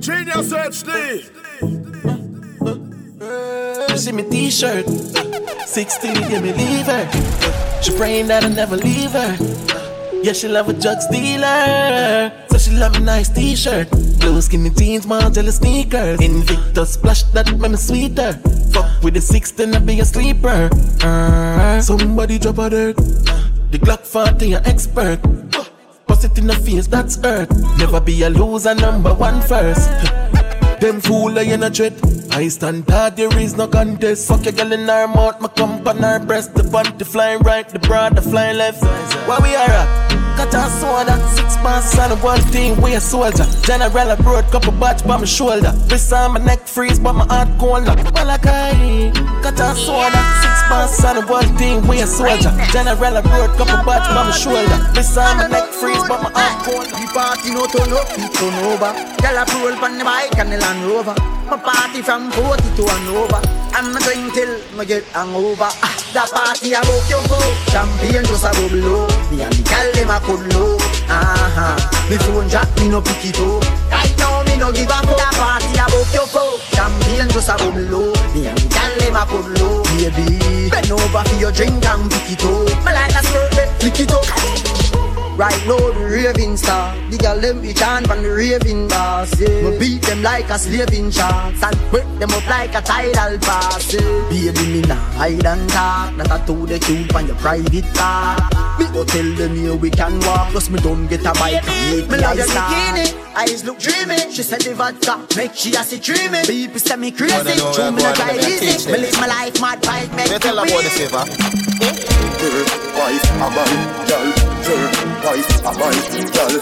Genius HD. She see me t-shirt. 16, give me leave her. She praying that I never leave her. Yeah, she love a drug dealer. So she love a nice t-shirt. Blue skinny jeans, Margiela sneakers. Invictus splash that make me sweeter. Fuck with the 16, I be a sleeper. Uh, Somebody drop a dirt The Glock 40, an expert Bust it in the face, that's earth Never be a loser, number one first Them fool I in a dread. I stand hard, there is no contest. Fuck your girl in her mouth, my comp on her breast. The panty flying right, the bra the flying left. Where we are at? Got a soda, six months on one thing, we a soldier. General abroad, couple batch by my shoulder. Wrist on my neck freeze, but my heart cold. Well, I got a soda, six months on one thing, we a soldier. General abroad, couple batch by my shoulder. Wrist on my neck freeze, but my heart cold. The party no turn up, it turn over. Girl a roll on the bike and the Land Rover. My party from 40 to an over. I'm a drink till me get hangover. Ah, the party a book your boat. Champagne just a bubble low. Me and the gal dem a could low. Uh-huh. Me phone jack me no pick it up. Right now me no give a fuck. The party a book your boat. Champagne just a bubble low. Me and the gal dem a could low. Baby, bend over for your drink and pick it up. Me like a skirt, pick it up. Right now the raving star. The girl them be chant from the raving boss yeah. Me beat them like a slaving shots And break them up like a tidal pass yeah. Baby me nah hide and talk. That I told the cute on your private car. Me go tell them here we can walk. Plus me don't get a bike and make me eyes bikini. Eyes look dreamy. She said the vodka make she a see dreamy. People say me crazy. True me not try easy Me live my life mad bike make me tell about the favor. Eh? Wife, a man, girl, wife, a man, girl,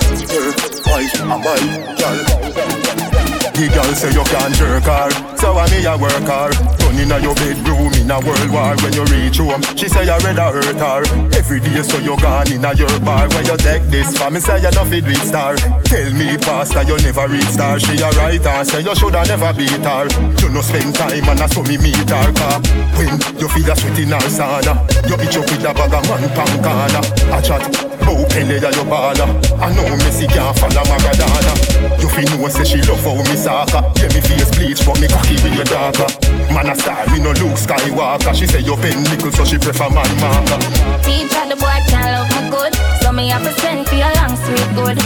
wife, a man, girl. The girl say you can't jerk her, so I me a work her. Turn inna your bedroom in a world war. When you reach home, she say you rather hurt her. Every day so you gone inna your bar. When you take this for me say you no fit reach star. Tell me pastor you never reach star. She a right her say you shoulda never beat her. You no spend time and I saw me meet her car. When you feel a sweat in her sauna, you itch up with a bag of man pan corner. A chat, oh, bow pele ya your baller. I know Messi can't follow Maradona. You feel know say she love how me soccer. Yeah, me face bleach, but me cocky with your darker. Man a star, me no Skywalker. She say you pen nickel, so she prefer man marker. Teacher, the boy can't love me good, so me have to send for your long sweet good.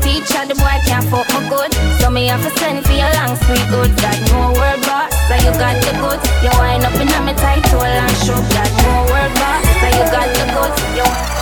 Teacher, the boy can't fuck me good, so me have to send for your long sweet good. Got no word boss, so you got the goods. You wind up in a me tight and show. Got no word boss, so you got the goods. You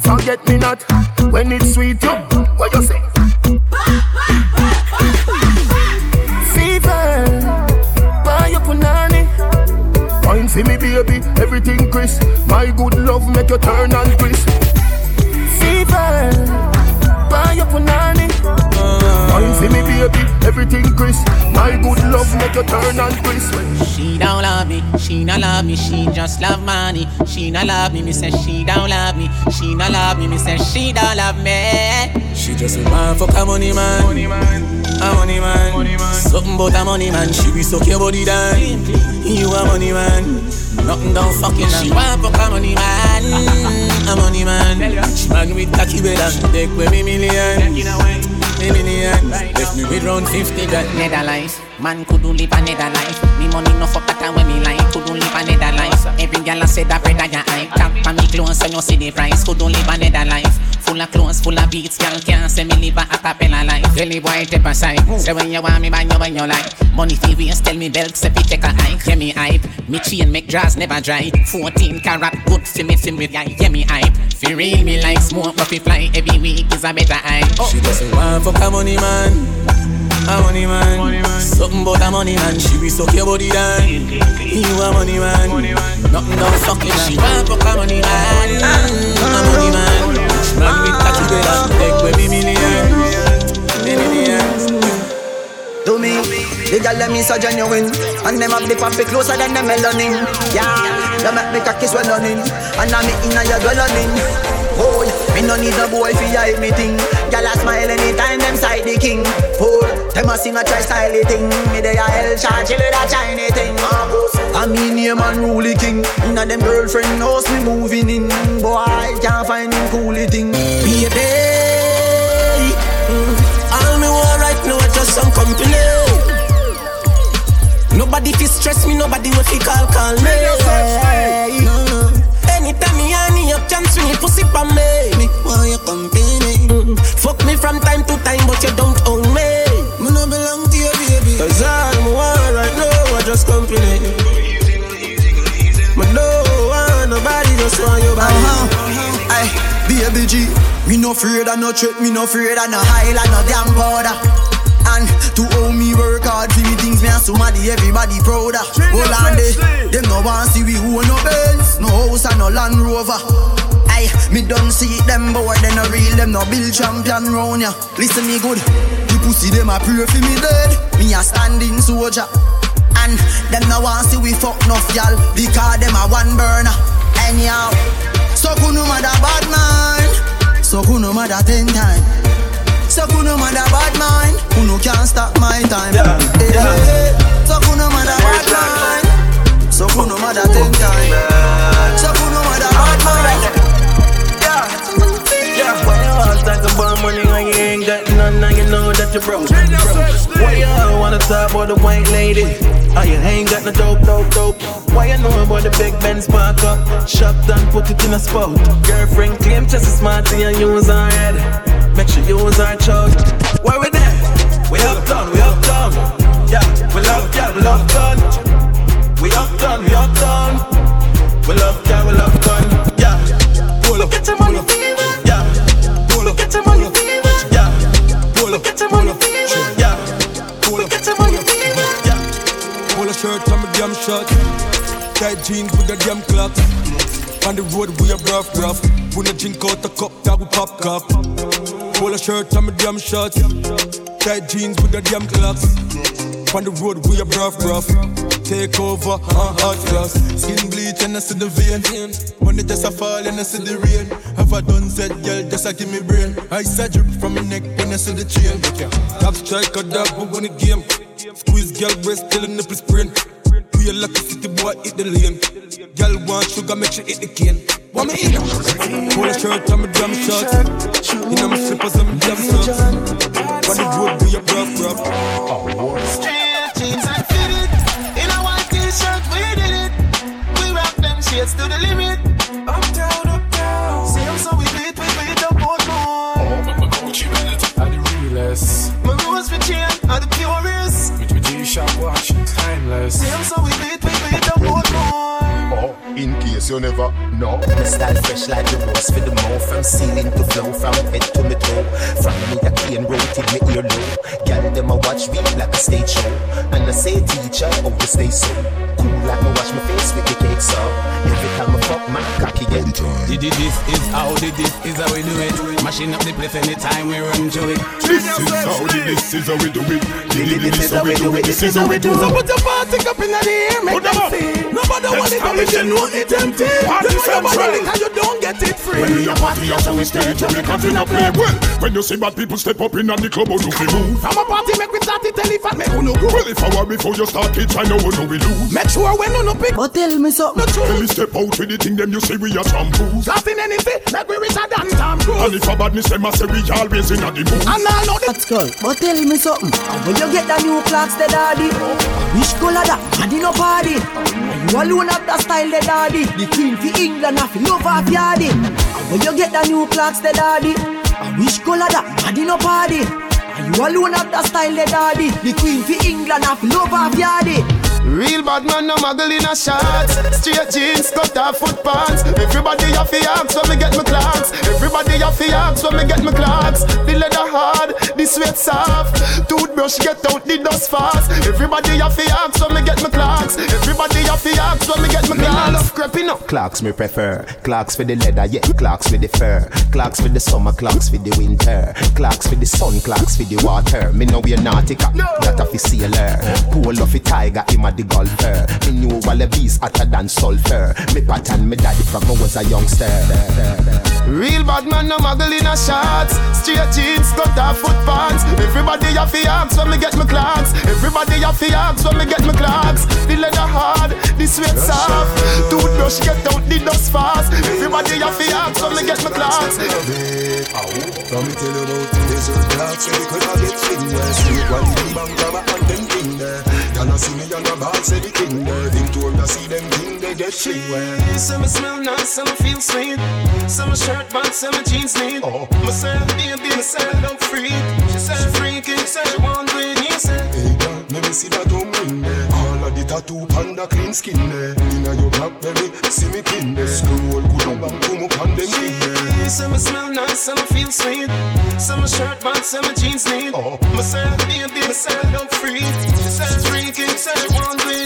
Forget me not when it's sweet. You, what you say? Fever, buy your punani. Wine for me, baby, everything crisp. My good love make you turn and crisp. Fever, buy your punani. Wine for me, baby, everything crisp. My good love make you turn and crisp. She don't love me, she not love me, she just love money. She not love me, me say she don't love me. She not love me, me say she don't love me. She just a man fuck a money man. Money man. A money man. Money man. Something about a money man. She be suck your body down. You a money man. Nothing don't fucking She want fuck a money man, a money man. She man with cocky bella. Take with me million. Me million. Left me with round 50 grand. Netherlands, man couldn't live another life. Me money no fuck that when me like couldn't live another life. Every girl a say that bread I your eye. Tap on me clothes so you see the price. Couldn't live another life. Full of clothes, full of beats, girl can't say me live a acapella life. The boy take a side. Say when you want me, buy you when you like. Money fi waste, tell me belt, say fi take a hike. Yeah me hype, me chain make draws never dry. 14 carat good fi me fi me guy. Yeah me hype, fi real me like smoke but fi fly. Every week is a better hype. Oh. She doesn't want fuck a money man a money man. Something about a money man. She be suck your body down. You a money man. nothing don't suck it She want fuck a money man. A money man. Man we touch that together. Take we millions. Millions. Do me. The girl let me so genuine And them have the puppy closer than the melanin Yeah, they make me cocky swelling And I'm inna your dwelling Fool, me no need no boy fi hide me thing. Girl, I smile anytime them side the king. Fool, them a sing a try style thing Me they a hell shot chill with a Chinese thing I mean name and rule king Inna them girlfriend knows me moving in Boy, I can't find him coolie thing Baby, mm, all me want right now is just some company. Nobody fi stress me, nobody will fi call call me. No. Anytime me honey up, chance it pussy pa me. Me want your company. Mm, fuck me from time to time, but you don't own me. Belong to you, baby. Cause all want right now I just company. Me no one, nobody, just want your body. Uh-huh. Aye, baby G, me no afraid of no threat, me no afraid of no highlight, no damn powder. And to how me work hard for me things, me and somebody, everybody prouder. Hold on there, them no want see we who no Benz, no house and no Land Rover. Aye, me don't see them boy, they no real, them no build champion round ya. Listen me good, pussy them a pray for me dead, me a standing soldier. And them no want see we fuck enough y'all Because them a one burner. Anyhow So kuno mother bad mind. So kuno mother ten time. So kuno mother bad mind. Kuno can't stop my time? Yeah, Eh, yeah. eh, eh. So kuno mother bad mind. So kuno mother ten time. So kuno mother bad mind. Yeah, why you all talk about money when you ain't got none and you know that you're broke? Why you wanna talk about the white lady? Oh, you ain't got no dope, dope, dope. Why you know about the big Benz park up? Shop done, put it in a spot. Girlfriend claim just as smart and use her head. Make sure you use her choke. Where we there? We uptown, we uptown. Yeah, we love, yeah, we love gun. We uptown, we uptown. We love, yeah, we love gun. Shirt and my damn shot. Tight jeans with the damn clocks. On the road we a rough rough. When I drink out the cup that we pop cup. Polo shirt and my damn shot. Tight jeans with the damn clocks. On the road we a rough rough. Take over, uh, hot cross. Skin bleach and I see the vein. Money just a fall and I see the rain. Have I done said, girl, just a give me brain. I said drip from my neck when I see the chain. Top strike a dog, we win the game. Squeeze girl breast till the nipple sprain. We a lucky city boy hit the lane. Girl want sugar, make sure hit the cane. What me in? Pull a shirt and my damn shorts. In my slippers and my damn socks. On the road we a rough rough. Straight jeans and fitted. In a white t-shirt, we did it. We rock them shades to the limit. The realest. My rose for chain are the purest. With my G-Shock watch, timeless. See them so we beat, we beat the boat more. Oh, in case you never know. My style fresh like the rose for the mouth From ceiling to flow, from head to my toe From me a cane road till me ear low Girl them a watch me like a stage show And I say teacher, oh you stay so Cool like me wash my face with the cake so cocky get Did this is how the this is how we do it. Mashing up the place anytime we run to it. This is how the this is how we do it. This is how we do it. This is how we do it. So put your party up in the air, make them see. Nobody want it, but if you know it empty. Party You central. liquor, you don't get it free. When we a party, that's how we stay to the country not play well. When you see bad people step up in and the club, how do we move? From a party, make we start it, tell if I make who no go. Well, if I were before you start it, I know who do we lose. Make sure when you no pick, But tell me something Tell me step out with the thing them you say we are shampoos. nothing anything, make we richer than Tom Cruise. And if a badness them a say we always in a the mood. And I know the That's girl But oh, tell me something When you get the new Clarks the daddy Which color that? Daddy no party And you alone have the style the daddy. The queen for England have love off yardy And when you get the new Clarks the daddy. And which color that? Daddy no party. And you alone have the style the daddy. The queen for England have love off yardy Real bad man, no muggle in a shorts. Straight jeans, cut off foot pants. Everybody have to ask when me get my Clarks. Everybody have to ask when me get my Clarks. The leather hard, the sweat soft. Toothbrush get out the dust fast. Everybody have to ask when me get my Clarks. Everybody have to ask when me get my Clarks. love creeping up. Clarks me prefer. Clarks for the leather, yeah. Clarks for the fur. Clarks for the summer, Clarks for the winter. Clarks for the sun, Clarks for the water. Me know we are nautica, no. that a sailor. Pull off a tiger, him the golfer. Me knew all the bees hotter than sulfur. Me pattern me daddy from I was a youngster. Real bad man, no muggle in a shots. Straight jeans, cut off foot pants. Everybody have to ask when me get my Clarks. Everybody have to ask when me get my Clarks. The leather hard, the sweat soft. Toothbrush get out the dust fast. Everybody have to ask when me get my Clarks. Let me tell you about the desert Clarks. We could have get fingers. One in the bank, and them thing there. Y'all see me on the bar, say the king there. Victoria see them king they get freeware. Some smell nice, some feel sweet. Some shirt box, some jeans neat. Oh. Myself, baby, myself, I'm free. She said freaky, said she want green, he said. Hey girl, let me see that ring tattoo panda clean skin there. Inna your blackberry, see me pin there. Scroll good up and come up on them king there. Some smell nice, some feel sweet. Some shirt box, some jeans neat. Oh. Myself, baby, myself, I'm free. She said freaky, said she want green.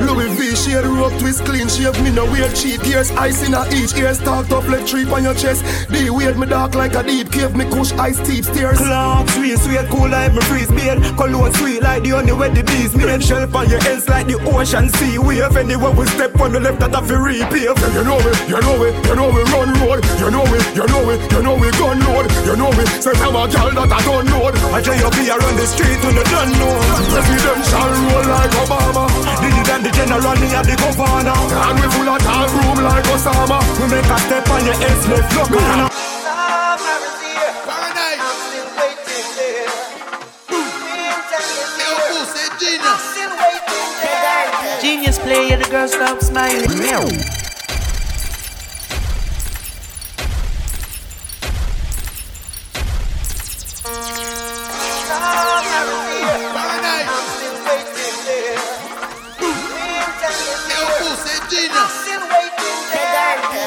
Louis V shade rope twist clean shave me no wear cheap ears ice in a each ear start up like tree on your chest the weird me dark like a deep cave me kush ice steep stairs Clock sweet sweet cool like me freeze beard Cologne sweet like the honey where the bees made Shelf on your ends like the ocean sea wave Anywhere we step. On the left that have to repave you know it, you know it, you know we run road. You know it, you know it, you know we gun load. You know it, say I'm a girl that I don't know. I tell you be around the street when you don't know. Presidential roll like Obama. Diddy than the general me at the governor. And we full of tall room like Osama. We make a step on your head, left no Genius player, the girl stop smiling.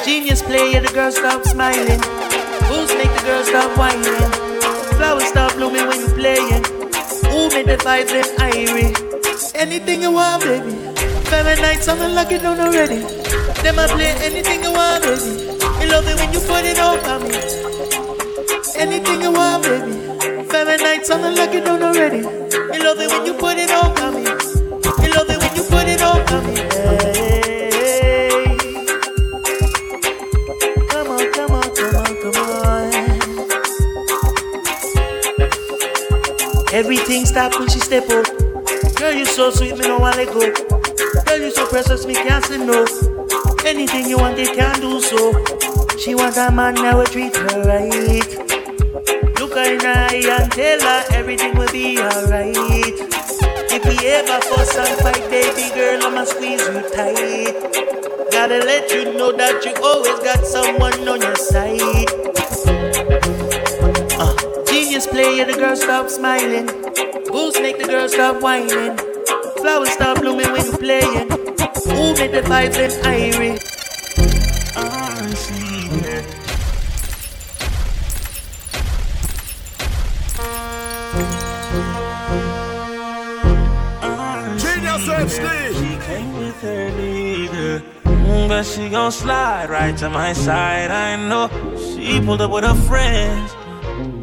Genius player, the girl stop smiling. Who's make the girl stop whining? Flowers stop blooming when you playing. Who made the vibes them irie? Anything you want, baby. Family nights, I'm unlucky, don't already. Them I play anything you want, baby. I love it when you put it over me. Anything you want, baby. Family nights, I'm unlucky, don't already. I love it when you put it over me. I love it when you put it over me. Come on, come on, come on, come on. Everything stop when she step up. Girl, you so sweet, me no want let go. Girl, you so precious, me can't say no. Anything you want, they can do so. She want a man that will treat her right. Look her in her eye and tell her everything will be alright. If we ever fuss and fight, baby girl, I'ma squeeze you tight. Gotta let you know that you always got someone on your side. Uh, genius player, the girl stop smiling. Boost make the girl stop whining. Flowers stop blooming when you playing. Who made the vibes them irie? I see it. Genius HD. She came with her nigga. Mm, But she gon' slide right to my side. I know she pulled up with her friends.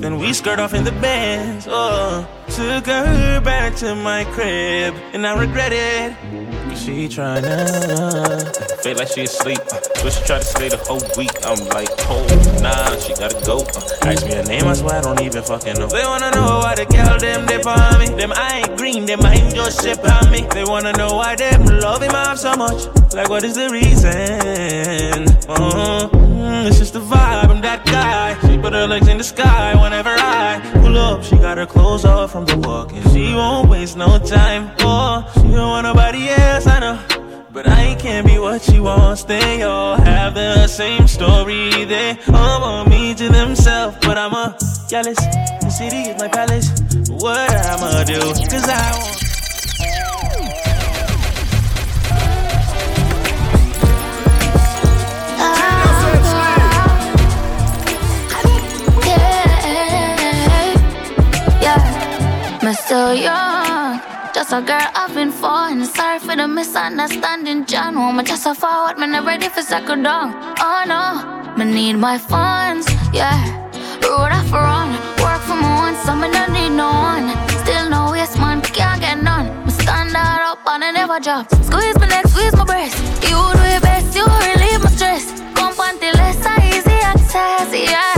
Then we skirt off in the bands. Oh, took her back to my crib, and I regret it. Cause she tryna Feel like she asleep. So she tried to stay the whole week. I'm like, oh, nah, she gotta go. Ask me her name, I swear I don't even fucking know. They wanna know why the girl them dip on me. Them I ain't green, them I ain't just ship on me. They wanna know why them love him off so much. Like what is the reason? Uh, mm, it's just the vibe, I'm that guy. She put her legs in the sky whenever I pull up. She got her clothes off from the walk, and she won't waste no time. Oh, she don't want nobody else, I know. But I can't be what she wants. They all have the same story. They all want me to themselves, but I'm a jealous. The city is my palace. What I'ma do? Cause I want. So young. Just a girl having fun. Sorry for the misunderstanding, John. Woman, just a forward, man, I'm ready for second down. Oh no, me need my funds, yeah. Road off run, work for my own, so me don't need no one. Still no waste, man, can't get none. Me stand up and I never drop. Squeeze my neck, squeeze my breast. You do your best, you relieve my stress. Come until less easy access, yeah.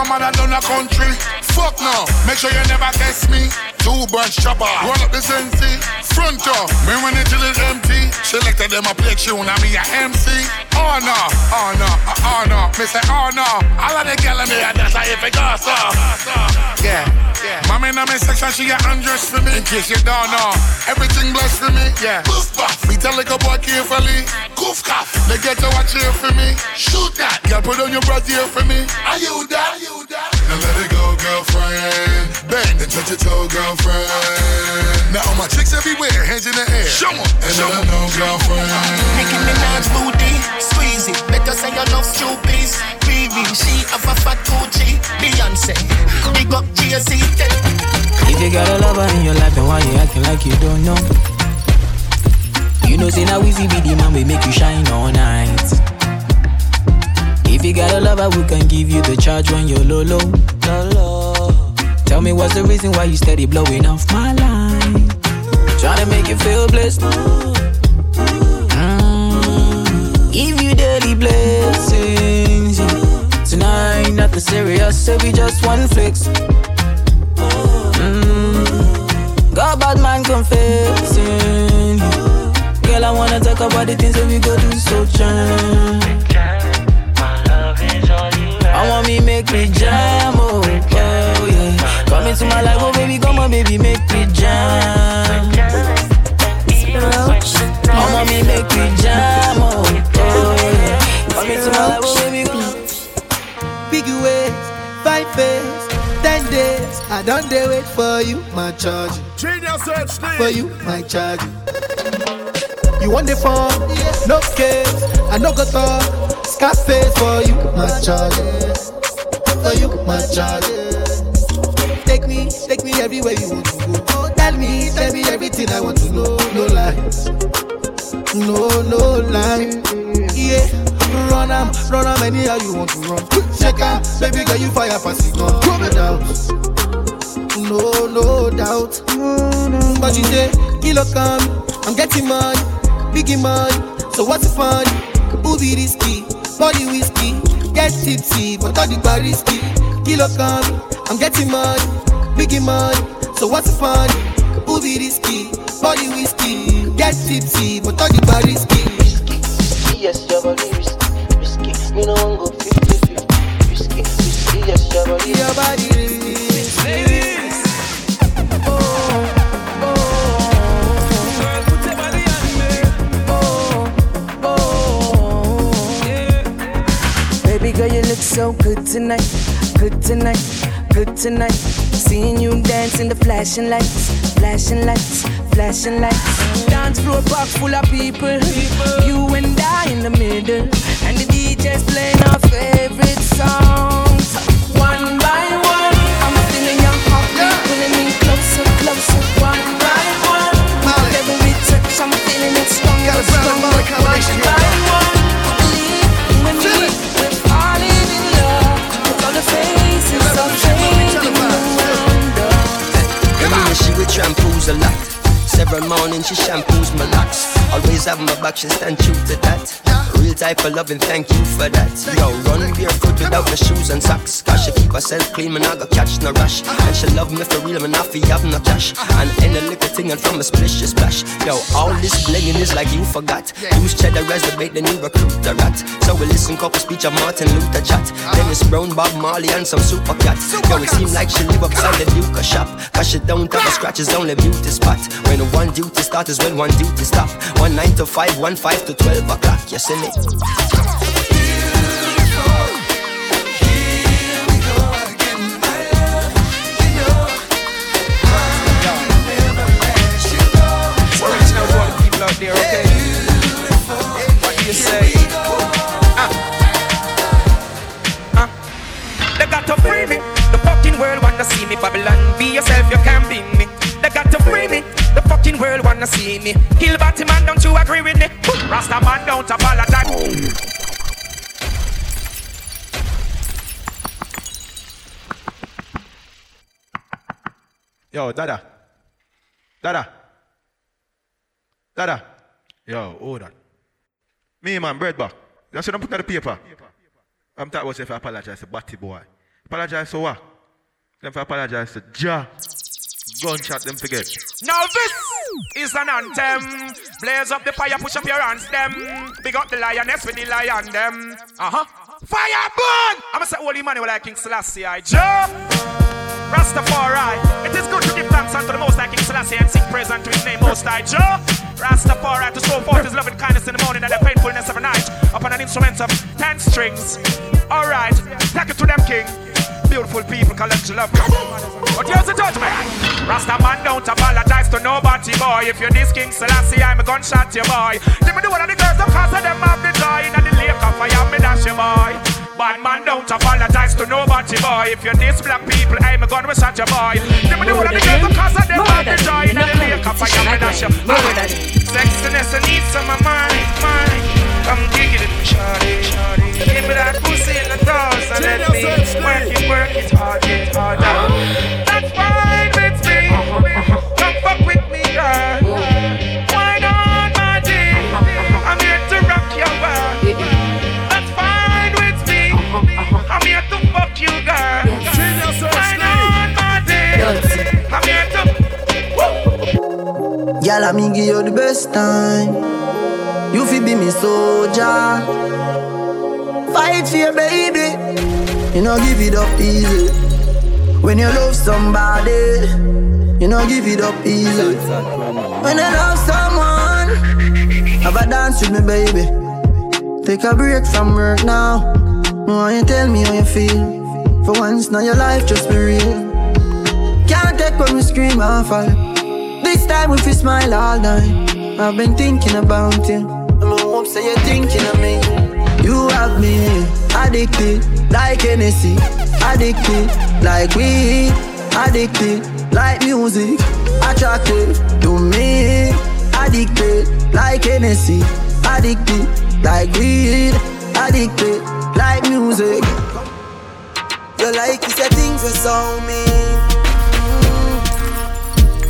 To my mother down the country. Fuck no, make sure you never test me. Two bunch chopper, roll up the sensi. Front door, me run it till it's empty. Selected them a play tune, I me a MC. Oh no, oh no, oh, no. Me say oh no. All of the in me, that's how if it goes so. Yeah, yeah. Mommy in my section, she get undressed for me. In case you don't know, everything blessed for me. Yeah. Goof buff, me tell like a boy carefully. Goof cough, they get to watch here for me. Shoot that, girl, put on your brassiere for me. Are you that? Are you that? Now let it go, girlfriend. Bang and touch your toe, girlfriend. Now all my chicks everywhere, hands in the air. Show 'em, and let 'em know, girlfriend. Nicki Minaj booty, squeeze it. Better say you love stupid. Baby, she have a fat Gucci. Beyonce, big up Jay-Z. If you got a lover in your life, then why you acting like you don't know? You know, say now easy be the man we make you shine all night. If you got a lover who can give you the charge when you're low, low, low, low. Tell me what's the reason why you steady blowing off my line? Trying to make you feel blessed. Mm. Give you daily blessings. yeah. Tonight, nothing serious, so we just one flex. Mm. Got bad man confessing. Girl, I wanna talk about the things that we go do so jam. I want me make me jam, oh, oh yeah. Come into my life, oh baby, come on, baby, make me jam. I want me make me jam, oh, oh yeah. Come into my life, oh baby, come. Big ways, five face, ten days. I don't dare wait for you, my charge. For you, my charge. You want the phone? No case. I no go talk. Scarface for you, my charge. For you, my charge. Take me, take me everywhere you want to go. Oh, tell me, tell me everything I want to know. No lies, no, no lie. Yeah, run am, run am anyhow you want to run. Check out, baby girl, you fire it gun. No doubt, no, no doubt. But you say, kilo come, I'm getting money, biggie money. So what's the fun? Who be risky? Body whiskey, get tipsy, but all the bar risky. Kilo come, I'm getting money, biggie money. So what's the fun? Who be risky? Body whiskey, get tipsy, but all the bar risky. Yes, your body risky, risky. Me no one go 50-50. Risky, risky. Yes, your body, your body risky. Good tonight, good tonight, good tonight. Seeing you dance in the flashing lights, flashing lights, flashing lights. Dance floor packed full of people, you and I in the middle, and the DJ's playing our favorite songs. Every morning she shampoos my locks. Always have my back, she stand true to that. Real type of loving, thank you for that. Yo, run barefoot without my shoes and socks. Cause she keep herself clean, man, I got catch no rush. And she love me for real, man, I feel have no cash. And any little thing and from a splish, she splash. Yo, all this blinging is like you forgot. Use cheddar as the bait, then you recruit the rat. So we listen couple speech of Martin Luther chat. Dennis Brown, Bob Marley, and some super cats. Yo, it seem like she live upside the Duke shop. Cause she don't have a scratch, it's only beauty spot. When one duty start is when one duty stop. One nine to five, one five to twelve o'clock. You see me? Babylon, be yourself, you can't be me. They got to free me. The fucking world wanna see me. Kill agree Rasta man, don't apologize. Yo, Dada. Dada. Dada. Yo, hold on. Me, man, bread back. You them put on the paper. I'm talking about if I apologize to Batty boy. Apologize to what? Them for apologize to Jah. Gunshot them forget. Now this is an anthem. Blaze up the fire, push up your hands, them. Big up the lioness with the lion, them. Uh-huh. Fire burn! I'ma say holy man like King Selassie, I Jah. Rastafari. It is good to give thanks unto the Most High King Selassie and sing praise unto his name, Most High Jah. Rastafari to show forth his loving kindness in the morning and the painfulness of the night upon an instrument of ten strings. Alright, take it to them, King. Beautiful people collect your love. But here's the judgment. Rasta man don't apologize to nobody, boy. If you're this King Selassie, I'm a gunshot, you boy. Give me the one of the girls, of course, of them have the joy. And the lake of fire, me dash you, boy. Bad man don't apologize to nobody, boy. If you're this black people, I'm a gun, we shot you, boy. Give me the one of the girls, of course, of them have the joy. And the lake of fire, me dash you. Sexiness, I need some of mine, mine. Come dig it, shawty, shawty. Give me that pussy in the toes me give you the best time. You fi be me soldier. Fight for your baby. You know give it up easy. When you love somebody, you know give it up easy. When you love someone, have a dance with me, baby. Take a break from work now. No, you tell me how you feel. For once, now your life just be real. Can't take when we scream and fall. Time we fi smile all night. I've been thinking about you. I'm hope say you're thinking of me. You have me addicted like Hennessy, addicted like weed, addicted like music, attracted to me, addicted like Hennessy, addicted like weed, addicted like music. You like you say things you saw me.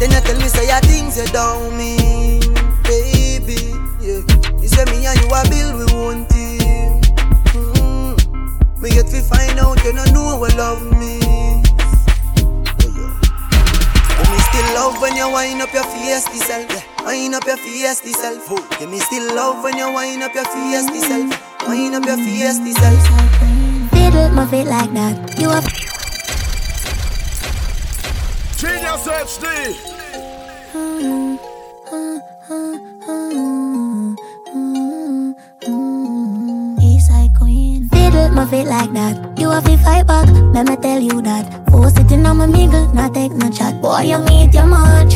Then you tell me say your things you don't mean, baby. Yeah. You say me and you a build we one team. Mm. Me get to find out you don't know what love means. But me still love when you wind up your face self. Yeah. Wind up your face self. Give me still love when you wind up your face self. Wind up your face self. Fiddle my feet like that. You are. Genius HD. My feet like that. You have to fight back. Let me tell you that. Force sitting on my mingle, not take no chat. Boy, you meet your much.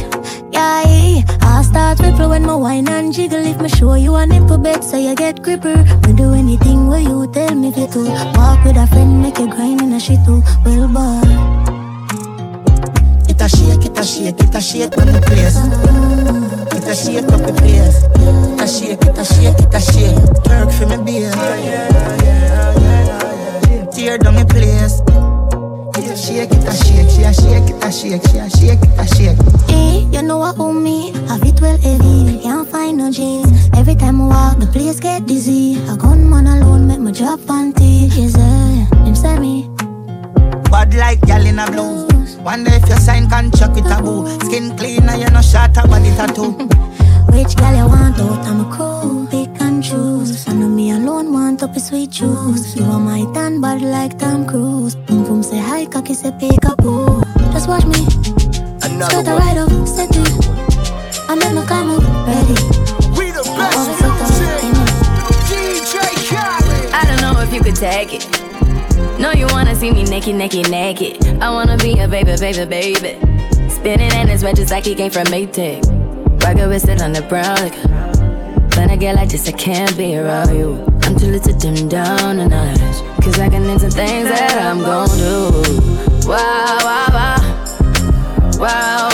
Yeah, I start ripple when my wine and jiggle. If me show you a nipple bed, so you get gripper. Me do anything where you tell me to. Walk with a friend, make you grind in a shit too. Well, boy. It a shake, it a shake, it a shake on the place. It a shake up the place. It a shake, it a shake, it a shake. Work for me, beer. Tear down the place. It shake it, a shake, she a shake it, a shake, she a shake it, a shake. Hey, you know what own me? Have it well heavy, can't find no jeans. Every time I walk, the place get dizzy. A gunman alone make my drop panties. Yes, uh, him say me. Bad like gal in a blues. Wonder if your sign can chuck it a boo. Skin clean and you no shot a body tattoo. Which girl you want out? I'm a crew, pick and choose. I know me alone want up a sweet juice. You are my tan bad like Tom Cruise. Boom boom say hi, cocky say pick up boo. Just watch me. Start a ride up, set it. I make my car move, ready. We the best music. DJ Khaled. I don't know if you could take it. No, you wanna see me naked, naked, naked. I wanna be a baby, baby, baby. Spinning in his red just like he came from Maytag. Rocket with it on the brown. When I get like this, I can't be around you. I'm too little to dim down a notch. Cause I can into things that I'm gon' do. Wow. Wow, wow, wow,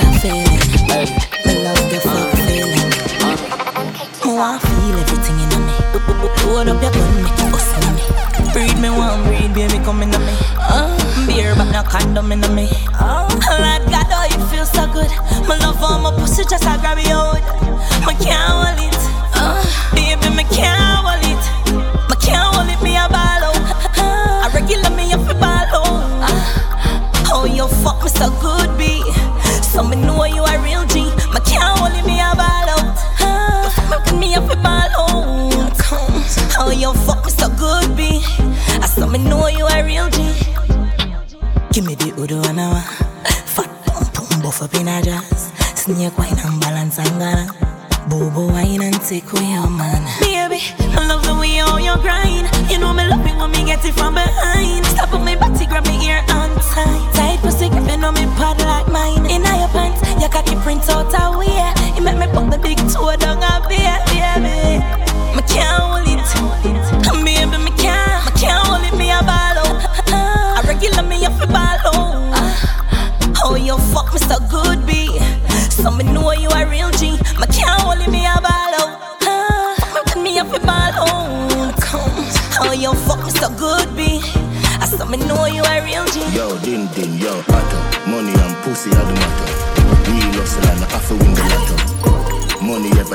A feeling. Me love the fuck feeling. Me want feel everything in me. Hold up your gun, make it bust in me. Breed me one, breed baby come in me. Uh, beer but no condom in me. Uh, Lord God, oh you feel so good. My love for my pussy just a grab you out. Me can't me know you a real G. Give me the udo and a fat pump pump buff up in a jazz. Snake wine and balance and gala. Bobo wine and take away your man. Baby, I love the way how you grind. You know me love it when me get it from behind. Stop on my body, grab me ear on tight. Tight pussy gripping on me pad like mine. In your pants, your cocky print out a way. You make me put the big toe down a beer, baby. Me can't hold it,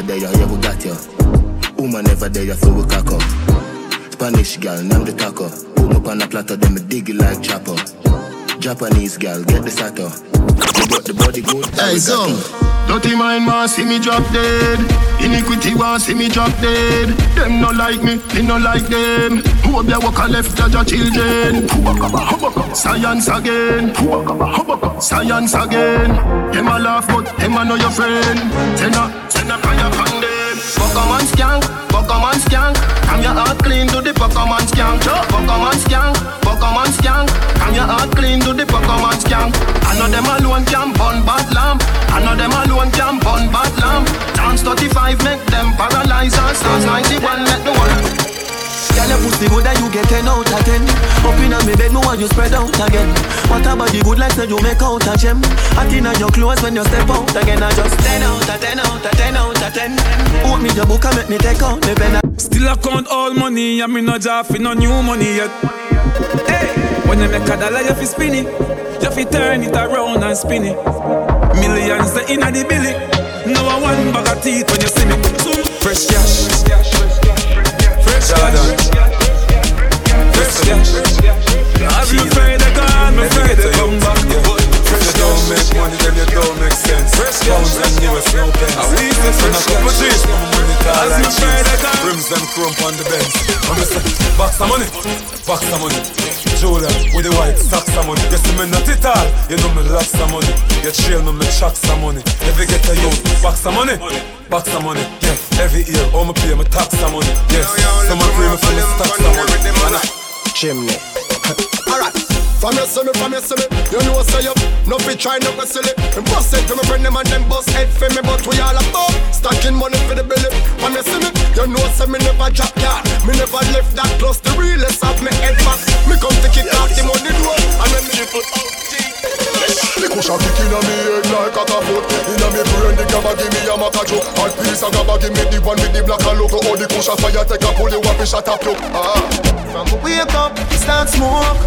there, yeah, we got you. Woman ever there, so we cock up. Spanish girl, name the taco. Put me up on a platter, then me dig it like chopper. Japanese girl, get the sato. You got the body good, Hey, we got so. Dirty mind want see me drop dead. Iniquity want see me drop dead. Them no like me, me no like them. Hope you walk a left judge your children. Science again. Science again. Them a laugh but them a know your friend. Send Pokemon skank, Pokemon skank. Come your heart clean to the Pokemon skank. Pokemon skank, Pokemon skank. Come your heart clean to the Pokemon skank. I know them alone can burn bad lamp. I know them alone can burn bad lamp. Chance 35 make them paralyze us. 91 good and 10 out of 10 Up in me bed, me want you spread out again What about the good like say you make out a gem Hot in your clothes when you step out again I just 10 out of 10 out of 10 out of 10 Open me your book and make me take out me pen Still I count all money and me no job for no new money yet. Hey, when you make a dollar, you fi spin it. You fi turn it around and spin it. Millions the inna the billy. No one one bag of teeth when you see me. Zoom, fresh cash. Fresh cash. Fresh cash. I'm afraid to go, I'm afraid to come back. You don't make money, then you don't make sense. Pounds and Send a couple no money tall like cheese. Rims them chrome on the Benz. I'm say, box of money, box of money. Julia with the white socks of money. You see me not it all, you know me lots of money. You trail me, me chucks of money. If you get a youth, box of money, box of money. Yeah, every year, all me pay me tax of money. Yes, some me pay me for me stocks of money. Chimney. Alright. From your semi, from your semi, you know say you No fit try no go silly. And bust it to my friend them and them bust head for me But we all about stacking money for the belly. From your semi, you know say me never drop yard Me never left that close, the realest of me head back. Me come to kick off the money door. And then me put the cushion kick inna me head like a foot Inna me brain the gabba give me a macajo Hot piece of gabba give me the one with the black and logo. Oh the cushion fire take a pull the fish shot up you Ah. From we wake up, start smoke.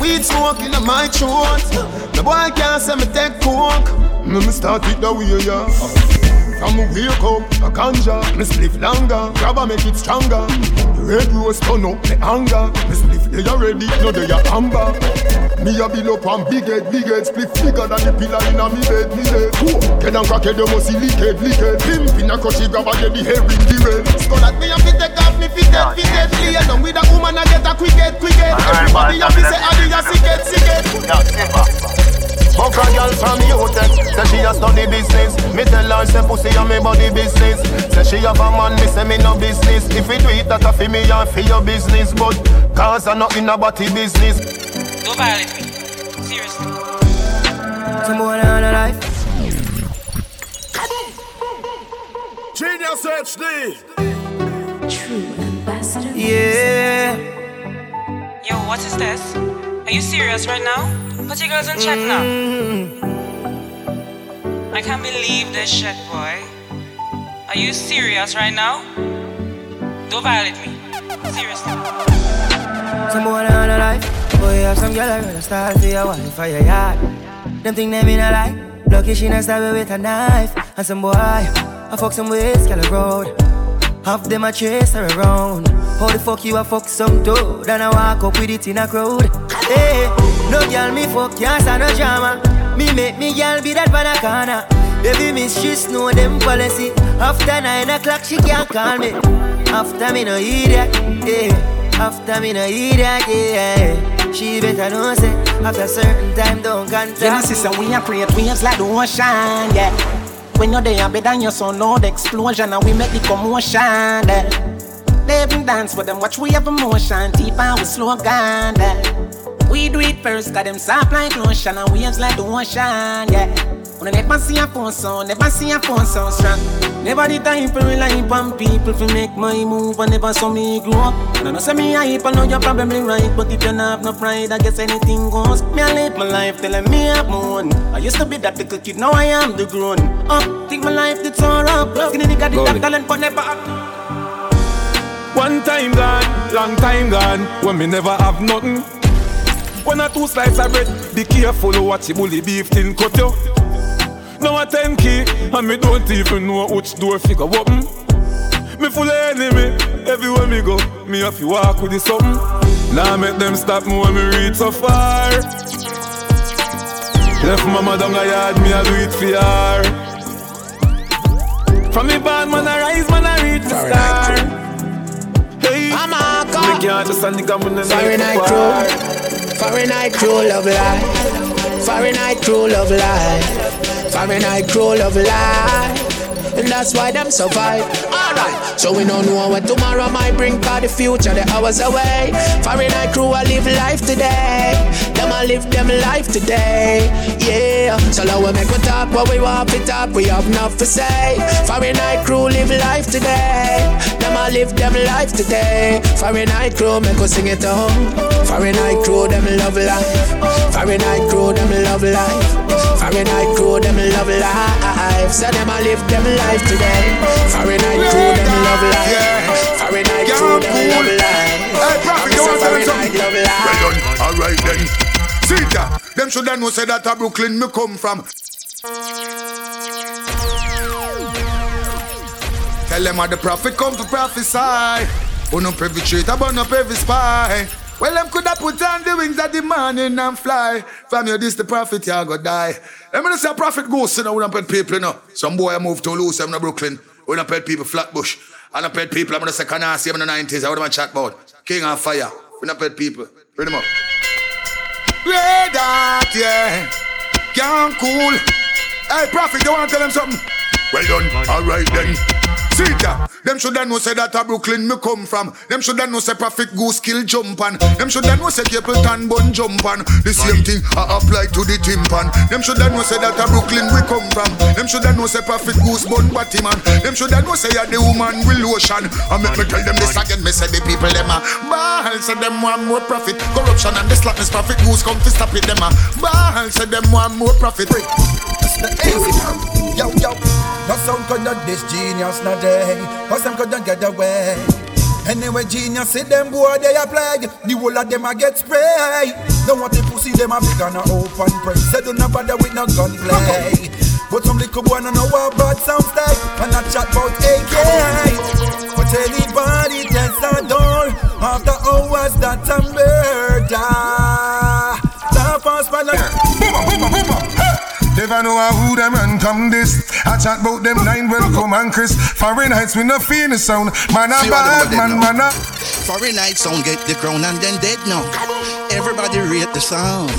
Weed smoke inna my throat. The boy can't say me take coke. Me me start it the way yeah. From me wake up, a ganja. Me spliff longer, grab a make it stronger red rose turn up me anger. Me spliff they already, no they are amber. Me a build up one big head, big head Spliff bigger than the pillar inna me bed, me bed. Whoa, Get down crackhead, you must see lickhead, lickhead Pimp in a cushy, grab a get the hair in the red. Skull at me a fit take off me fit dead, fit dead Lay down with a woman I get a quick head, quick head Everybody a fi say Adi a sick head, sick head Fuck a girl from UTEC Say she a study business. Me tell her say pussy a me body business. Say she have a man, me say me no business. If you do it, that a fi me and fi your business But cause I not in a body business. Don't violate me, seriously. Some boy on a life. Genius HD True ambassador. Yeah. Yo, what is this? Are you serious right now? Put your girls in check now. I can't believe this shit, boy. Are you serious right now? Don't violate me. Seriously. Some boy on a life Boy, have some girl I rather start for your wife for your yard Them think they mean a lie Lucky she not stab with a knife And some boy, I fuck some ways, girl road Half them a chase her around How the fuck you a fuck some toad And I walk up with it in a crowd. Hey, no girl me fuck, can't stand no drama. Me make me girl be that banana. Baby miss, she know them policy. After nine o'clock she can't call me. After me no idiot, yeah after me no idiot, yeah She better know say After certain time don't contact You know, sister, we are create waves like the ocean, yeah. When you're there, better than your son, loud explosion And we make the commotion, yeah They even dance with them, watch we have emotion Deep and we slow down, yeah We do it first, got them soft like lotion And waves like the ocean, yeah when I never see a phone sound, never see a phone sound strong. Never the time for rely on people to make my move, and never saw me grow up. And I know say me hype, I know you're probably right, but if you don't have no pride, I guess anything goes. Me I live my life telling me I'm on. I used to be that little kid, now I am the grown up. Think my life did all up. Skinny nigga that talent, but never up. One time gone, long time gone, when me never have nothing. When I two slices of bread, be careful what you bully beef thin cut you. Now a 10 key, and me don't even know which door figure open. Me full of enemy, everywhere me go, me have to walk with the something. Now make them stop me when me reach so far. Left mama down a yard, me a do it for her. From me born, man I rise, man I reach the star. Hey, Mama, me can't just a nigga Foreign night night crew night crew love life. Night crew love life. Night crew love life. And that's why them survive. Alright, so we don't know what tomorrow might bring Cause the future, the hours away. Night crew, I live life today. Them I live them life today. Yeah, so now we make we talk what we want to talk We have enough to say. Night crew, live life today I live them life today. Night crew, make us sing it Fahrenheit crew, them love life. Night crew, them love life. Night crew, them love life. So them I live them life today. Night crew, them love life. Night crew, them love life. Hey, Prophet, you want to tell me something? love life. Well done, alright then. See ya, them shoulda know say that a Brooklyn me come from. Tell them how the prophet come to prophesy. Who no traitor, but no privy spy. Well, them coulda put on the wings of the morning and fly. From you, this the prophet, you go die. Let me just say a prophet goes, you know, when I put people, you know. Some boy I move to lose, them in Brooklyn. We not pet people Flatbush. I not pet people. I'm gonna say Canarsie. I'm in the 90s. I would have chat about King on Fire. We not pet people. Read them up. Red Hot, yeah. Can't cool. Hey, Prophet, you wanna tell them something? Well done. All right then. See ya. Them shoulda know say that a Brooklyn me come from. Them shoulda know say Prophet Goose kill jump on. Them shoulda know say Capleton bun jump on. The same thing I apply to the timpan. Them shoulda know say that a Brooklyn we come from. Them shoulda know say Prophet Goose bun batty man. Them shoulda know say ya the woman will lotion. I make me tell them this again. Me say the people them a ball say them want more profit. Corruption and the slackness. Prophet Goose come to stop it. Them a ball say them want more profit. Easy. Yo, yo. No could not this genius no day. Cause them could not get away. Anyway, genius see them boy they a play. The whole of them a get spray. Don't want the pussy them a big and a open prey. Say do not bother with no gunplay. But some little boy no know what bad sound stay. And I chat about AK. But anybody test the door after hours that a Never know who them and come this. I chat about them nine welcome and Chris. Foreign heights with no feel sound. Man a bad man, man a. Fahrenheit sound get the crown and then dead now. Everybody rate the sound.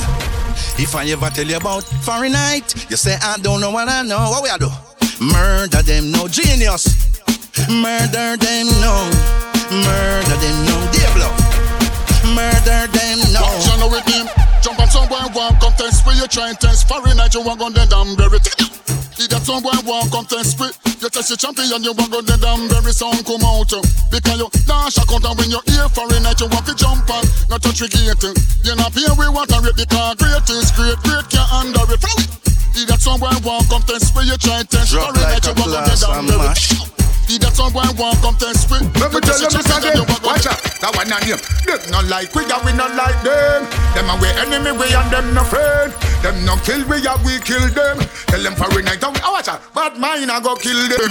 If I ever tell you about Fahrenheit, you say I don't know what I know. What we a do? Murder them, no genius. Murder them, no. Murder them, no. Diablo. Murder them, no. You know with him. Some boy want come test you try and test. Fahrenheit you want gun then damn very Idiot some boy want come test You test? Your champion you want gun then damn very sound come out uh, Because you dash a count when you hear Fahrenheit you want to jump on. Uh. Not touch the gate You not pay we want to rip because great is great Great can't under it. Idiot some boy want come test you try and test? Drop Foreign like night a you want then damn and very mash. Idiot some boy want come test split Let me tell them this again. Watch out. That one on you. Them not like we, yeah, we not like them. Them a we enemy, we and them no friend. Them no kill we, yeah, we kill them. Tell them for a night down. Oh, watch out. Bad mind, I go kill them.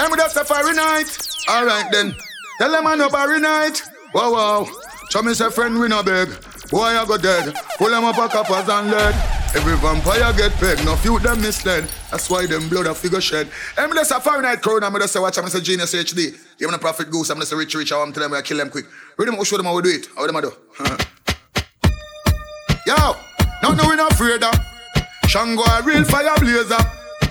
And we just a fiery night. All right then. Tell them I no fiery night. Wow, wow. Me say friend we no beg. Boy, I go dead. Pull them up a coppers and lead. Every vampire get pegged. No few them misled. That's why them blood a figure shed. I'm just a Fahrenheit crowd. I'm just say watch. I'm just a genius HD. Even a prophet goose. I'm just a rich rich. I'm tell them I kill them quick. Read them. I'll show them how we do it. How them I do. Yo, no no we not afraid of. Shango a real fire blazer.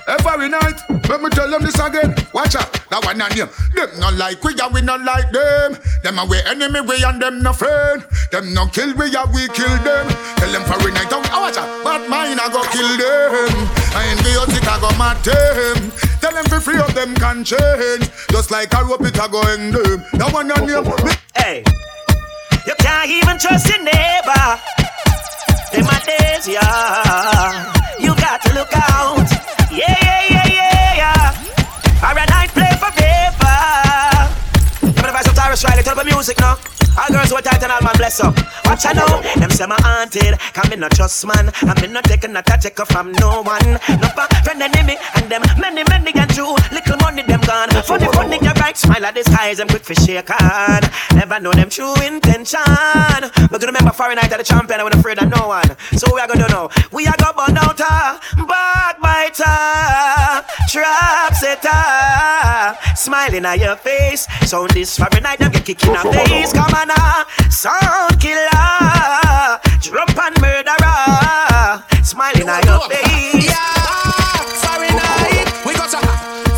Every night, let me tell them this again. Watch out, that one on them. Them not like we, yeah, we not like them. Them a we enemy, we and them no friend. Them no kill we, yeah, we kill them. Tell them for a night, oh, watch out, bad mind, I go kill them. I ain't chaotic, I go mad them. Tell them for free of them can change. Just like a rope, it a go hang them. That one on them. Hey, you can't even trust your neighbor. Them my days, yeah. You got to look out. Yeah, yeah, of Tarrus Riley, tell the music now. All girls who are tight and all man bless up. Watch I know, them say my haunted. Come in no trust man. I'm in no taking not a take from no one. No pa, friend enemy, and them many, many and true. Little money them gone. Funny, funny, you right. Smile at the skies, them quick for shake on. Never know them true intention. But to remember Fahrenheit at the champion, I wasn't afraid of no one. So we are gonna know. We are gonna burn out backbiter, trap setter, smiling at your face. So this Fahrenheit, them get kicking our face. Come on, now, sound killer, drop and murderer, smiling at your face. Fahrenheit, we got a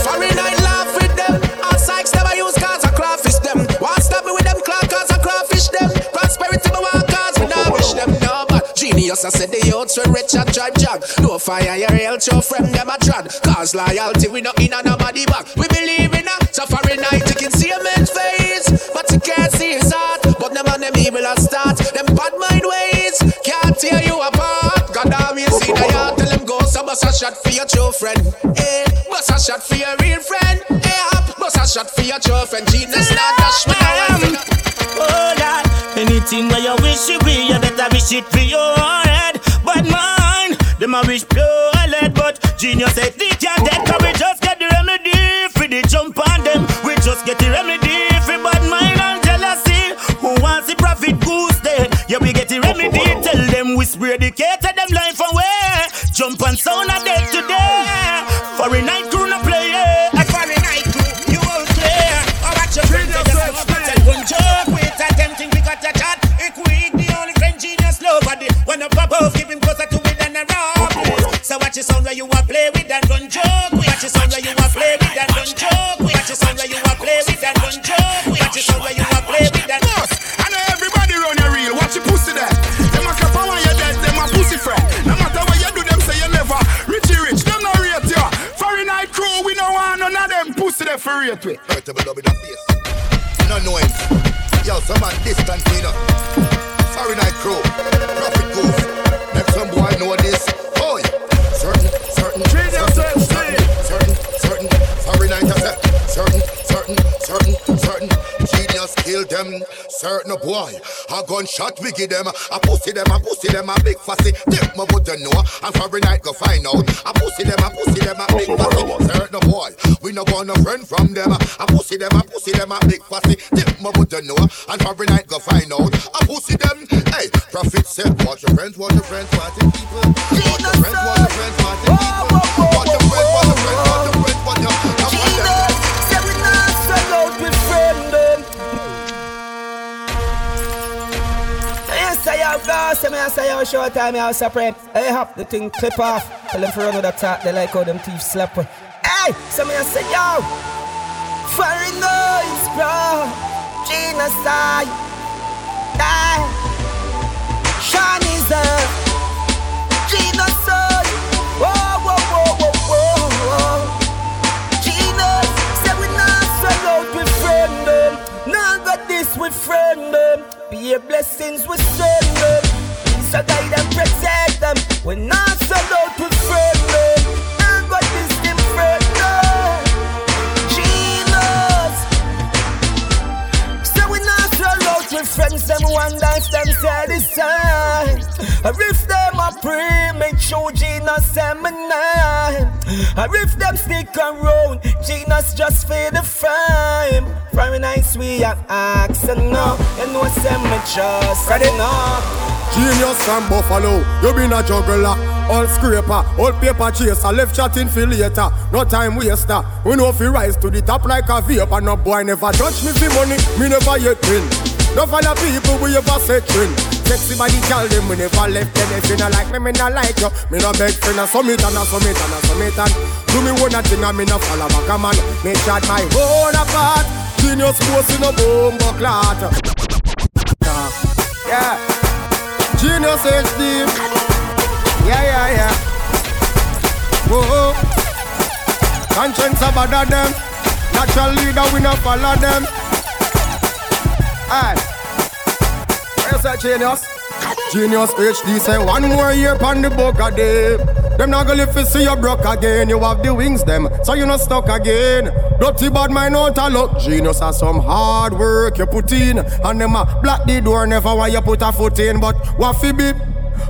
Fahrenheit laugh with them. All sykes never use cars or crawfish them. Want stop me with them clock cars or crawfish them. Prosperity me want cars, me not wish them no but Genius, I said the youths we rich and drive jag. No fire, your real show from them a trad. Cause loyalty, we not in a nobody back. We believe in a so Fahrenheit, you can see a man's face, them evil a start. Them bad mind ways can't tear you apart. God you see the yard, tell them go. So bust a shot for your true friend. Hey, bust a shot for your real friend. Hey, up, bust a shot for your true friend. Genius, not dash me. Oh Lord, anything where you wish you be, you better wish it for your head. But mine, them a wish pure lead, but genius said they can't dead, cause we just get the remedy for the jump on them. We just get the remedy Yeah, we get the remedy. Tell them we spray the K to them life away. Jump and sound a dead today. Fahrenheit crew no play. A night crew, you all clear. I watch your friends, just go but tell one joke. Wait, attempting we got a chat. It we the only friend genius nobody. When a pop off, keep him closer to it than a rock. So watch your sound where you a play with and run joke. There for rate we. Hurt them love in the face. You don't know him. Distant now. Sorry night crew. Prophet Goose. Make some boy know this. Kill them. Certain boy. A gunshot we give them. A pussy them, a pussy them, a big fussy. Them my would know. And sorry night go find out. A pussy them, a pussy them, a big fussy. Certain boy. We no no friend from them. A pussy them, a pussy them, a big fussy. Them my would know. And sorry night go find out. A pussy them. Hey, prophet said, watch your friends, watch your friends, watch your people. Watch your friends, watch your friends, watch your people. Watch your friends, watch your friends, Yes, I have gas, I say have short time, I supreme. I have the thing clip off. Tell them for run with they like how them thieves slap. Hey, so me I say, yo, foreign noise, bro. Genocide. Die. Sean is a genocide. Whoa, whoa, whoa, whoa, whoa, whoa. Genius, say we not sell out with friend them. Now got this with friend them. Be your blessings we send them. So guide and protect them. We not sell out with friend friends them. One dance them satisfied. If them a pray, make sure send me nine. If them stick around, Genius just for the fame. Friday nights we have accent now. You know send me trust. Ready now. Genius from Buffalo, you been a juggler, all scraper, all paper chaser, left chatting for later. No time waster. We know fi rise to the top like a vapor. No boy never touch me for money, me never yet win. No follow people we ever set trend. Sexy body tell them we never left them. If you like me, me not like you. Me no beg friend, a summit and a summit and a summit and do me one thing and me no follow back a man. Me chat my own apart. Genius post in a bomb clot. Nah. Yeah. Genius HD. Yeah, yeah, yeah. Whoa. Conscience about them. Natural leader, we not follow them. Aye. Where's that genius? Genius HD say one more year pon the book a day. Them not gonna live to see you broke again. You have the wings them, so you not stuck again. Dirty bad mind out a look. Genius has some hard work you put in, and them a block the door never want you put a foot in. But what fi be?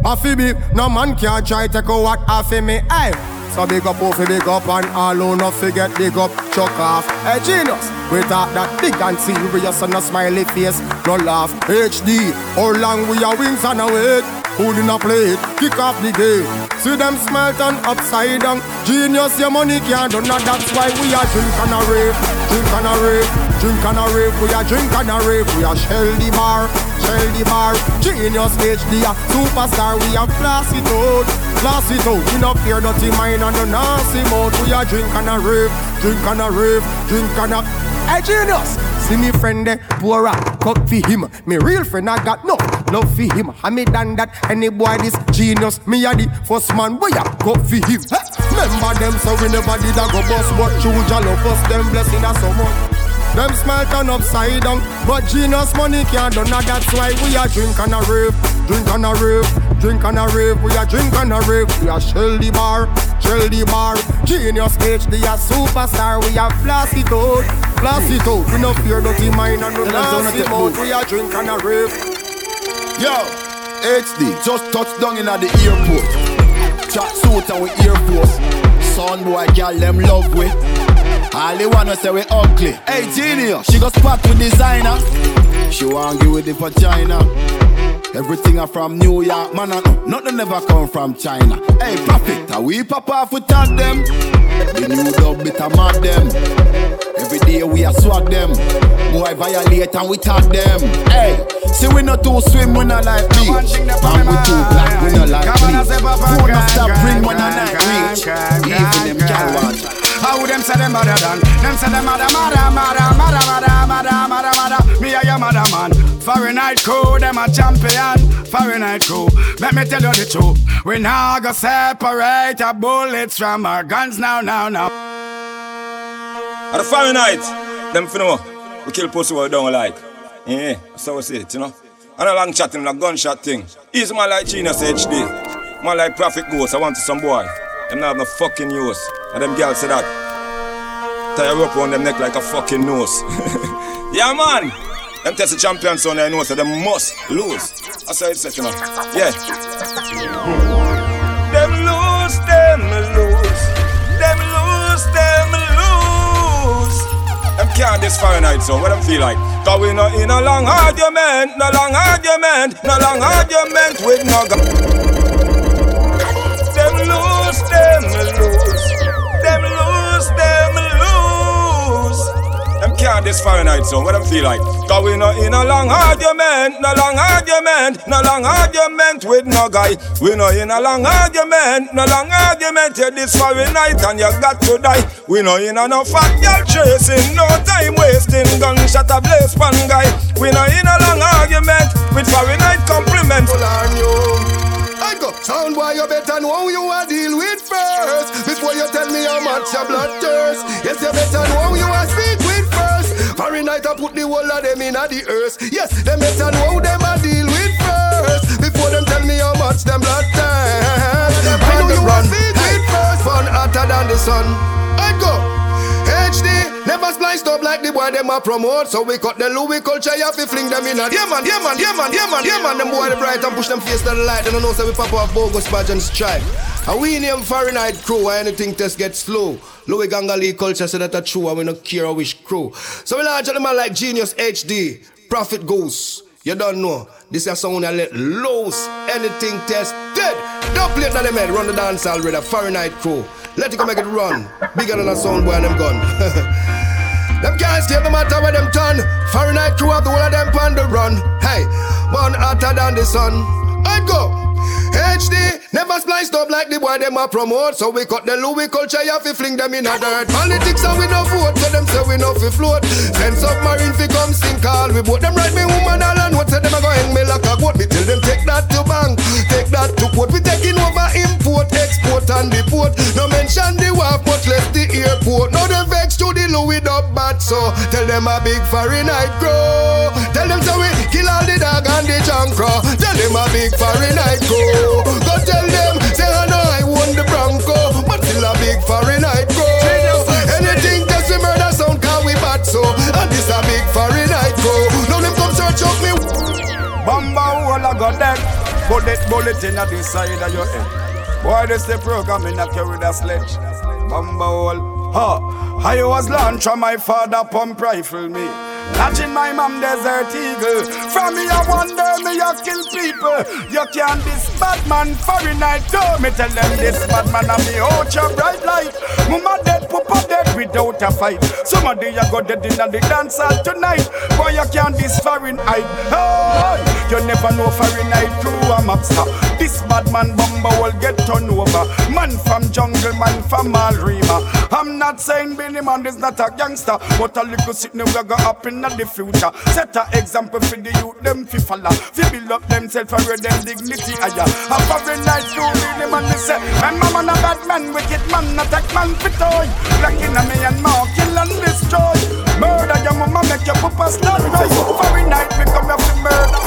What fi be? No man can try take a what off of me. Aye. So big up, oh, fi big up, and all who not forget big up, chuck off. Hey, genius, we talk that big and serious and a smiley face, no laugh. HD, how long we are wings and a wait? Did not play? Kick off the game. See them smile turn upside down. Genius, your money can't do not. That's why we are drink and a rave, drink and a rave, drink and a rave. We are drink and a rave. We are shell the bar, shell the bar. Genius HD, a superstar. We are out. Blast it out, we no fear dirty mind and no nasty mouth We a drink and a rave, drink and a rave, drink and a Hey genius, see me friend there, poor cut for him. Me real friend I got no love for him. I me done that, any boy this genius Me a the first man, boy I cut for him. Hey, Remember them so we never did a go bust But you love us, them blessing us so much. Them smile turn upside down But genius money can't do that. That's why we a drink and a rave Drink and a rave Drink and a rave. We a drink and a rave We a shell the bar Shell the bar Genius HD a superstar We a blast it out Blast it out. We no fear dirty mind And no nasty mouth We a drink and a rave. Yo HD just touched down in at the airport. Chat suit and we Air Force. Son boy girl them love we. All they wanna say we ugly. Hey, genius, she got spot with designer. She want give with the vagina. Everything are from New York, man. And nothing ever come from China. Hey, Prophet, are we pop off without them? The new dub bit a mad them. Every day we a swag them. Boy violate and we tag them. Hey, see we not too swim we I like me. and we too black we I like me. Phone a stop ring when I night reach. Even them can't watch. How them say them better than? Them say them mother, mother, mother, mother, mother, mother, mother, mother. Me a your mother man. Fahrenheit crew, them a champion. Fahrenheit crew, let me tell you the truth. We now go separate our bullets from our guns now, now, now. At the Fahrenheit, them finna we kill pussy what we don't like. Yeah, that's how we say it, you know. And a long chatting, like gunshot thing. Easy man like Genius HD. Man like Prophet Ghost, I want some boy. Them not have no fucking use. And them girls say that. Tie a rope around them neck like a fucking nose. yeah, man. Them test the champions on their nose, so them must lose. That's how it's you know. Yeah. Them lose, them lose. Them lose, them lose. Them can't this Fahrenheit, so what them feel like? Cause we not in a long hard argument, no long argument, no long argument with no lose, them lose. Them lose, them lose. Them can't this Fahrenheit, so what them feel like? Cause we not in a long argument, no long argument, no long argument with no guy. We not in a long argument, no long argument. Yeah, this Fahrenheit and you got to die. We not in a no fat girl chasing, no time wasting. Gunshot a blaze pan guy. We not in a long argument with Fahrenheit compliments. I go, sound boy, you better know who you are deal with first. Before you tell me how much your blood thirst. Yes, you better know who you are speak with first. Fahrenheit I put the whole of them in the earth. Yes, them better know who them I deal with first. Before them tell me how much them blood thirst. I know you are speak with first. Fun hotter than the sun. I go HD, never spliced up like the boy them a promote. So we cut the Louis culture, you have to fling them in. A, yeah man, yeah man, yeah man, yeah man, yeah man. Them boy the bright and push them face to the light. They don't know so we pop off bogus badge and stripe. And we name Fahrenheit crew, why anything test get slow. Louis Gangali culture say that a true, and we no care which crew. So we launch man like Genius HD, Prophet Goose. You don't know. This is sound I let loose. Anything test dead. Don't play on them head. Run the dance already. Fahrenheit crew. Let it go make it run. Bigger than a sound boy and them gun. them can't escape no matter where them turn. Fahrenheit crew have the whole of them on the run. Hey, one hotter than the sun. I go. HD, never spliced up like the boy them a promote. So we cut the Louis culture, you fi fling them in a dirt. Politics and we no vote, so them say we no fi float. Send submarine fi come sink all we boat. Them write me woman all and what say them a go hang me like a goat. Me tell them take that to bank, take that to court. We taking over import, export and deport. No mention the wharf, but left the airport. Now them vex to the Louis dub bad, so tell them a big Fahrenheit grow. Tell them so we kill all the dog and the jankro. Tell them a big Fahrenheit grow. Go Go tell them, say I know I won the Bronco, but still a big Fahrenheit go. Anything that's we murder sound cause we bad so, and this a big Fahrenheit go. Now them come search up me. Bamba hole I got dead Bullet, bullet in the side of your head Boy, this the program in a carry the sledge Bamba hole, ha I was launched from my father pump rifle me Catching my mom desert eagle. From me I wonder me I kill people. You can't this bad man Fahrenheit. Go me tell them this bad man and me. Oh, Out your bright light. Mama dead, papa dead without a fight. Somebody you go dead in the dance hall tonight. Boy you can't this Fahrenheit hey, You never know Fahrenheit crew a mobster This bad man bumba will get turned over Man from jungle, man from Malrima I'm not saying Billy man is not a gangster But a little sitting we go up in the future. Set an example for the youth, them fi follow. Fi build up themself and raise them dignity higher. A very night me, the man they say, my mama a bad man, wicked man, not take man fi toy. Black in a me and more, kill and destroy. Murder your mama, make your papa start right. Very night we come here fi murder.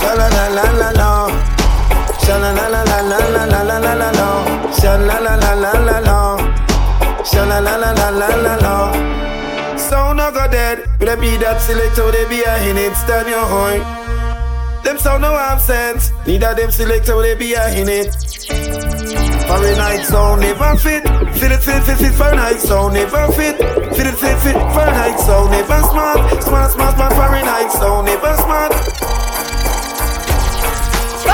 Sha la la la la la. Sha that select how they be a in. Stand your horn. Them sound no have sense. Neither them select how they be a in it. Fahrenheit sound never fit. Fit it, fit, fit, fit. Fahrenheit sound never fit. Fit it, fit, fit. Fahrenheit sound never smart. Smart, smart, smart. Fahrenheit sound never smart.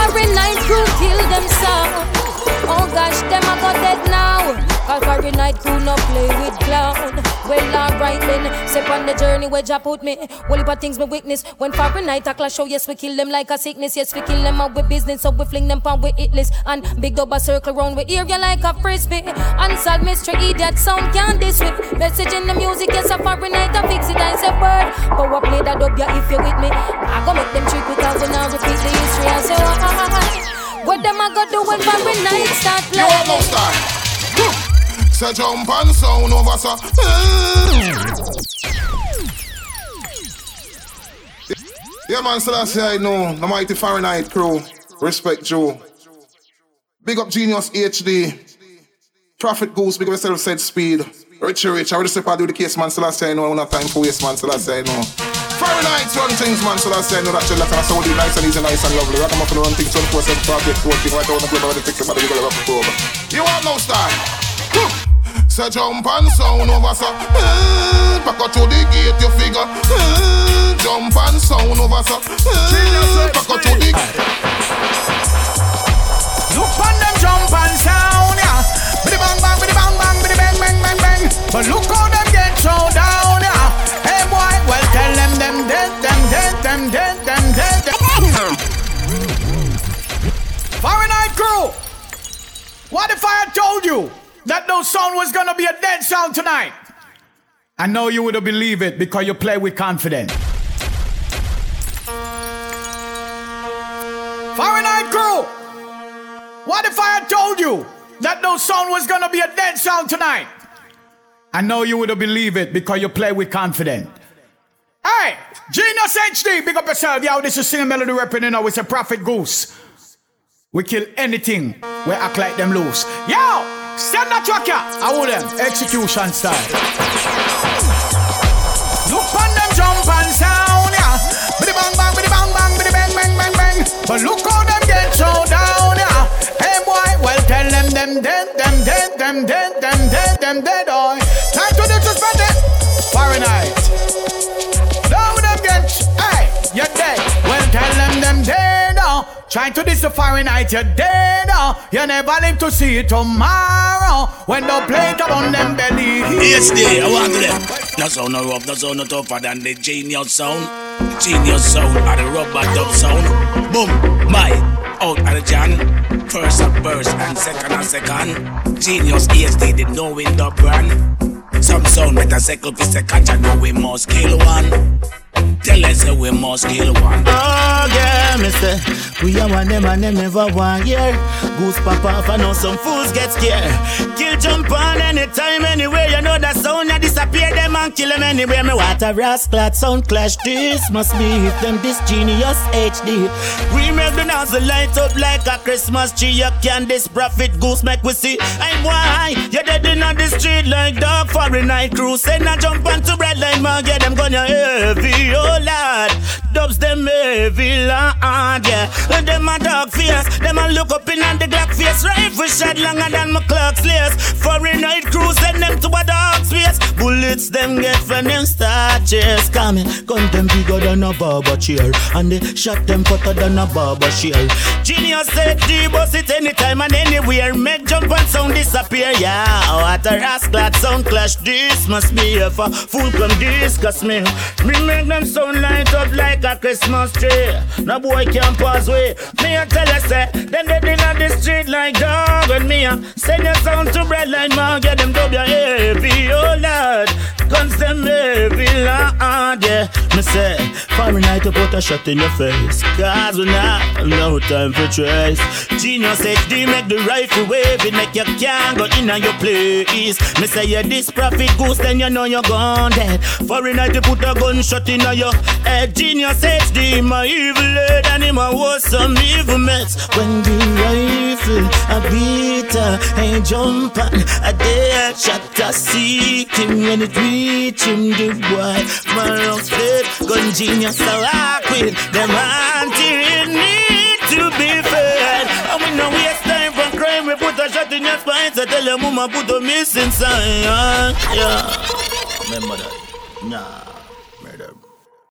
Fahrenheit crew kill them so. Oh gosh, them I got dead now. Cause every night crew no play with clown. Well, alright then. Step on the journey where Jah put me. Heap of things me witness. When Fahrenheit I clash show, yes, we kill them like a sickness. Yes, we kill them out with business. So we fling them pound with it list. And big double circle round we area like a frisbee. Unsolved mystery, idiot sound can't this with. Message in the music, yes, a Fahrenheit I fix it. I say word. But what play that up, yeah, if you with me. I go make them trick because we now repeat the history. I say, oh, why? What them I go do when Fahrenheit start playing? You almost die. Say jump and sound over so. Yeah man, so that's I know the mighty Fahrenheit crew. Respect Joe. Big up Genius HD. Prophet Goose, big up yourself said speed. Richie Rich, I already step out do the case man, so last I know I have time for waste man, so last I know. Fahrenheit run things man, so last I know that you like and so do nice and easy, nice and lovely. Rock 'em up and run things 24 7 target 14 right on the club over the fix about the wiggle up the probe. You want no star? Say jump and sound over so eh, Back out to the gate you figure eh, Jump and sound over so eh, Back out to the Look on them jump and sound, yeah. Biddy bang bang, biddy bang bang, biddy bang bang bang bang. But look how them get thrown down, yeah. Hey boy, well tell them them dead, them dead, them dead, them dead. them- Fahrenheit crew, what if I had told you that no sound was gonna be a dead sound tonight? I know you would have believed it because you play with confidence. Fahrenheit crew, what if I had told you that no sound was gonna be a dead sound tonight? I know you would have believed it because you play with confidence. Hey, Genius HD, big up yourself. Yo, this is Singing Melody repping, you know, it's a Prophet Goose. We kill anything, we act like them loose. Yo, send that tracker. I want them, execution style. Look on them jump and sound, yeah. Biddy bang bang, biddy bang bang, biddy bang bang bang bang. But look how them get thrown down, yeah. Hey boy, well tell them them dead, them dead, them dead, them dead, them dead, boy. Time to disrespect it. Fahrenheit. Trying to this the Fahrenheit, you're dead, oh. You never live to see it tomorrow. When the plate up on them belly. PSD, I want to them. No sound no rough, no sound no tougher than the genius sound. Genius sound, or the rubber dub sound. Boom, my, out of the jam. First a burst and second a second. Genius HD did know in the brand. Some sound better second for second, and know we must kill one. Tell us that we must kill one. Oh yeah, mister. We are one them and them never one year Goose pop off I know some fools get scared. Kill jump on anytime anywhere. You know that sound ya disappear them and kill them anywhere. Me a rascal sound clash. This must be them this genius HD We make the nozzle light up like a Christmas tree. You can this prophet goose make we see. I'm why? You dead in on the street like dog Fahrenheit crew Send a jump onto bread line man Get them gonna heavy oh lord Dubs them heavy lord yeah. And them a dog face Them a look up in on the Glock face. Rifle shot longer than my clock's lace Fahrenheit crew send them to a dog space Bullets them get from them start chase. Coming gun them bigger than a barber chair. And they shot them fatter than a barber shell. Genius said D bust it anytime and anywhere. Make jump and sound disappear. Yeah what a rascal. Sound clash. This must be a fool come discuss me. Me make them sound light up like a Christmas tree. No boy can pass way. Me a tell you say Them dead in the street like dog And me send your sound to bread like man Get them W heavy oh lord Guns them heavy lord yeah. Me say Fahrenheit to put a shot in your face. Cause we not no time for trace. Genius HD make the rifle wave It make you can't go in on your place. Me say you this prophet goose then you know you're gone dead. Fahrenheit to put a gunshot in your head. Genius HD my evil head And him a was some evil mess When the rifle a beat her Ain't jump on a dead shot a seek him When it reach him the boy Man of faith gun genius a walk with Them auntie need to be fed. And we no waste time for crime. We put a shot in your spine. So tell your mama put a missing sign Yeah. Remember that. Nah